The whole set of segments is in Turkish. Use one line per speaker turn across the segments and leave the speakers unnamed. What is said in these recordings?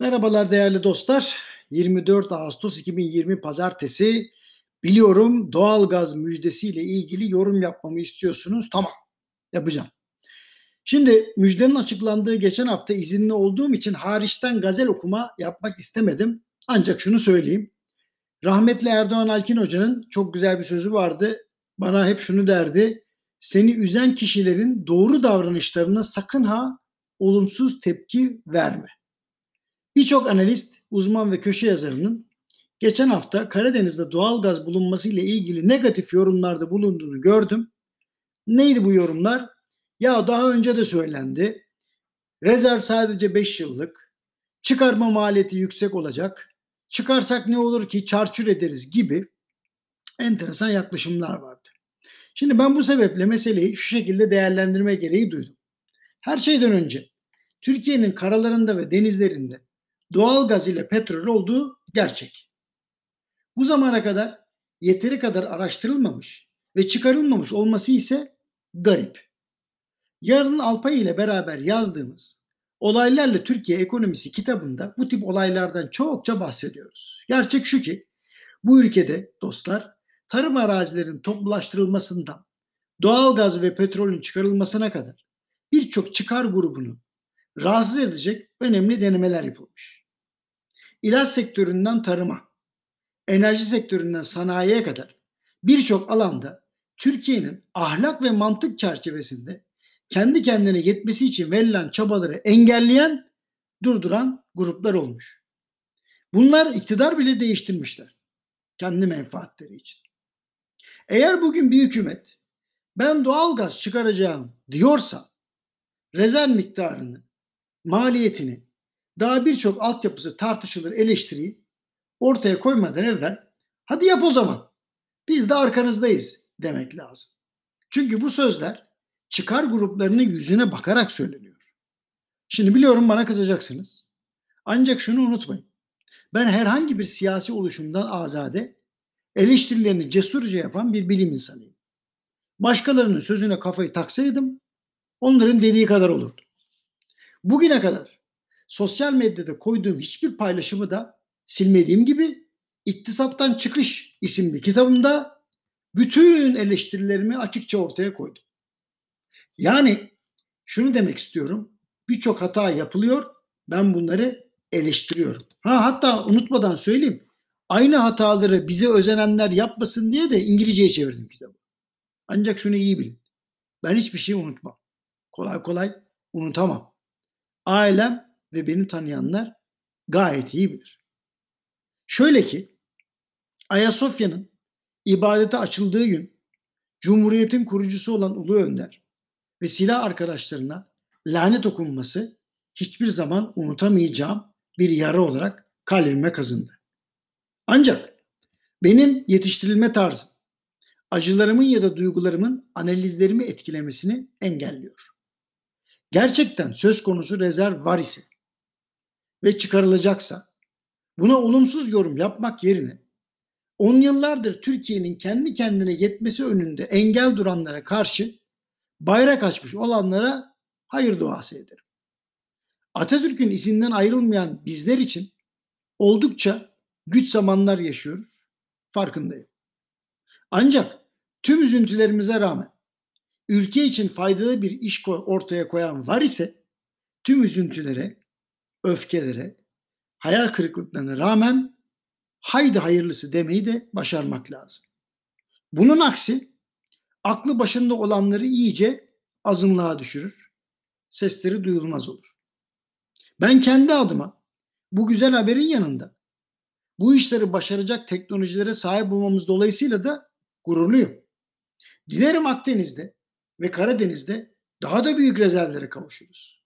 Merhabalar değerli dostlar. 24 Ağustos 2020 Pazartesi. Biliyorum doğalgaz müjdesiyle ilgili yorum yapmamı istiyorsunuz. Tamam yapacağım. Şimdi müjdenin açıklandığı geçen hafta izinli olduğum için hariçten gazel okuma yapmak istemedim. Ancak şunu söyleyeyim. Rahmetli Erdoğan Alkin Hoca'nın çok güzel bir sözü vardı. Bana hep şunu derdi. Seni üzen kişilerin doğru davranışlarına sakın ha olumsuz tepki verme. Birçok analist, uzman ve köşe yazarının geçen hafta Karadeniz'de doğal gaz bulunması ile ilgili negatif yorumlarda bulunduğunu gördüm. Neydi bu yorumlar? Ya daha önce de söylendi. Rezerv sadece 5 yıllık. Çıkarma maliyeti yüksek olacak. Çıkarsak ne olur ki çarçur ederiz gibi enteresan yaklaşımlar vardı. Şimdi ben bu sebeple meseleyi şu şekilde değerlendirme gereği duydum. Her şeyden önce Türkiye'nin karalarında ve denizlerinde doğal gaz ile petrol olduğu gerçek. Bu zamana kadar yeteri kadar araştırılmamış ve çıkarılmamış olması ise garip. Yarın Alpay ile beraber yazdığımız Olaylarla Türkiye Ekonomisi kitabında bu tip olaylardan çokça bahsediyoruz. Gerçek şu ki bu ülkede dostlar tarım arazilerin toplulaştırılmasından doğal gaz ve petrolün çıkarılmasına kadar birçok çıkar grubunu rahatsız edecek önemli denemeler yapılmış ilaç sektöründen tarıma, enerji sektöründen sanayiye kadar birçok alanda Türkiye'nin ahlak ve mantık çerçevesinde kendi kendine yetmesi için verilen çabaları engelleyen, durduran gruplar olmuş. Bunlar iktidar bile değiştirmişler. Kendi menfaatleri için. Eğer bugün bir hükümet ben doğal gaz çıkaracağım diyorsa rezerv miktarını, maliyetini daha birçok altyapısı tartışılır eleştiriyi ortaya koymadan evvel hadi yap o zaman. Biz de arkanızdayız demek lazım. Çünkü bu sözler çıkar gruplarının yüzüne bakarak söyleniyor. Şimdi biliyorum bana kızacaksınız. Ancak şunu unutmayın. Ben herhangi bir siyasi oluşumdan azade, eleştirilerini cesurca yapan bir bilim insanıyım. Başkalarının sözüne kafayı taksaydım onların dediği kadar olurdu. Bugüne kadar sosyal medyada koyduğum hiçbir paylaşımı da silmediğim gibi İktisattan Çıkış isimli kitabımda bütün eleştirilerimi açıkça ortaya koydum. Yani şunu demek istiyorum. Birçok hata yapılıyor. Ben bunları eleştiriyorum. Ha hatta unutmadan söyleyeyim. Aynı hataları bize özenenler yapmasın diye de İngilizceye çevirdim kitabı. Ancak şunu iyi bilin. Ben hiçbir şey unutmam. Kolay kolay unutamam. Ailem ve beni tanıyanlar gayet iyi bilir. Şöyle ki Ayasofya'nın ibadete açıldığı gün Cumhuriyet'in kurucusu olan Ulu Önder ve silah arkadaşlarına lanet okunması hiçbir zaman unutamayacağım bir yara olarak kalbime kazındı. Ancak benim yetiştirilme tarzım acılarımın ya da duygularımın analizlerimi etkilemesini engelliyor. Gerçekten söz konusu rezerv var ise ve çıkarılacaksa buna olumsuz yorum yapmak yerine on yıllardır Türkiye'nin kendi kendine yetmesi önünde engel duranlara karşı bayrak açmış olanlara hayır duası ederim. Atatürk'ün izinden ayrılmayan bizler için oldukça güç zamanlar yaşıyoruz. Farkındayım. Ancak tüm üzüntülerimize rağmen ülke için faydalı bir iş ortaya koyan var ise tüm üzüntülere öfkelere, hayal kırıklıklarına rağmen haydi hayırlısı demeyi de başarmak lazım. Bunun aksi aklı başında olanları iyice azınlığa düşürür. Sesleri duyulmaz olur. Ben kendi adıma bu güzel haberin yanında bu işleri başaracak teknolojilere sahip olmamız dolayısıyla da gururluyum. Dilerim Akdeniz'de ve Karadeniz'de daha da büyük rezervlere kavuşuruz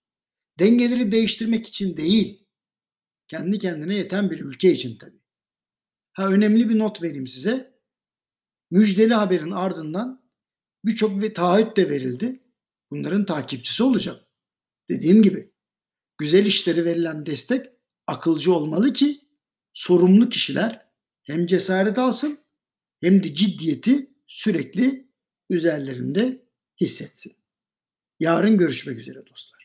dengeleri değiştirmek için değil, kendi kendine yeten bir ülke için tabii. Ha önemli bir not vereyim size. Müjdeli haberin ardından birçok ve taahhüt de verildi. Bunların takipçisi olacağım. Dediğim gibi güzel işleri verilen destek akılcı olmalı ki sorumlu kişiler hem cesaret alsın hem de ciddiyeti sürekli üzerlerinde hissetsin. Yarın görüşmek üzere dostlar.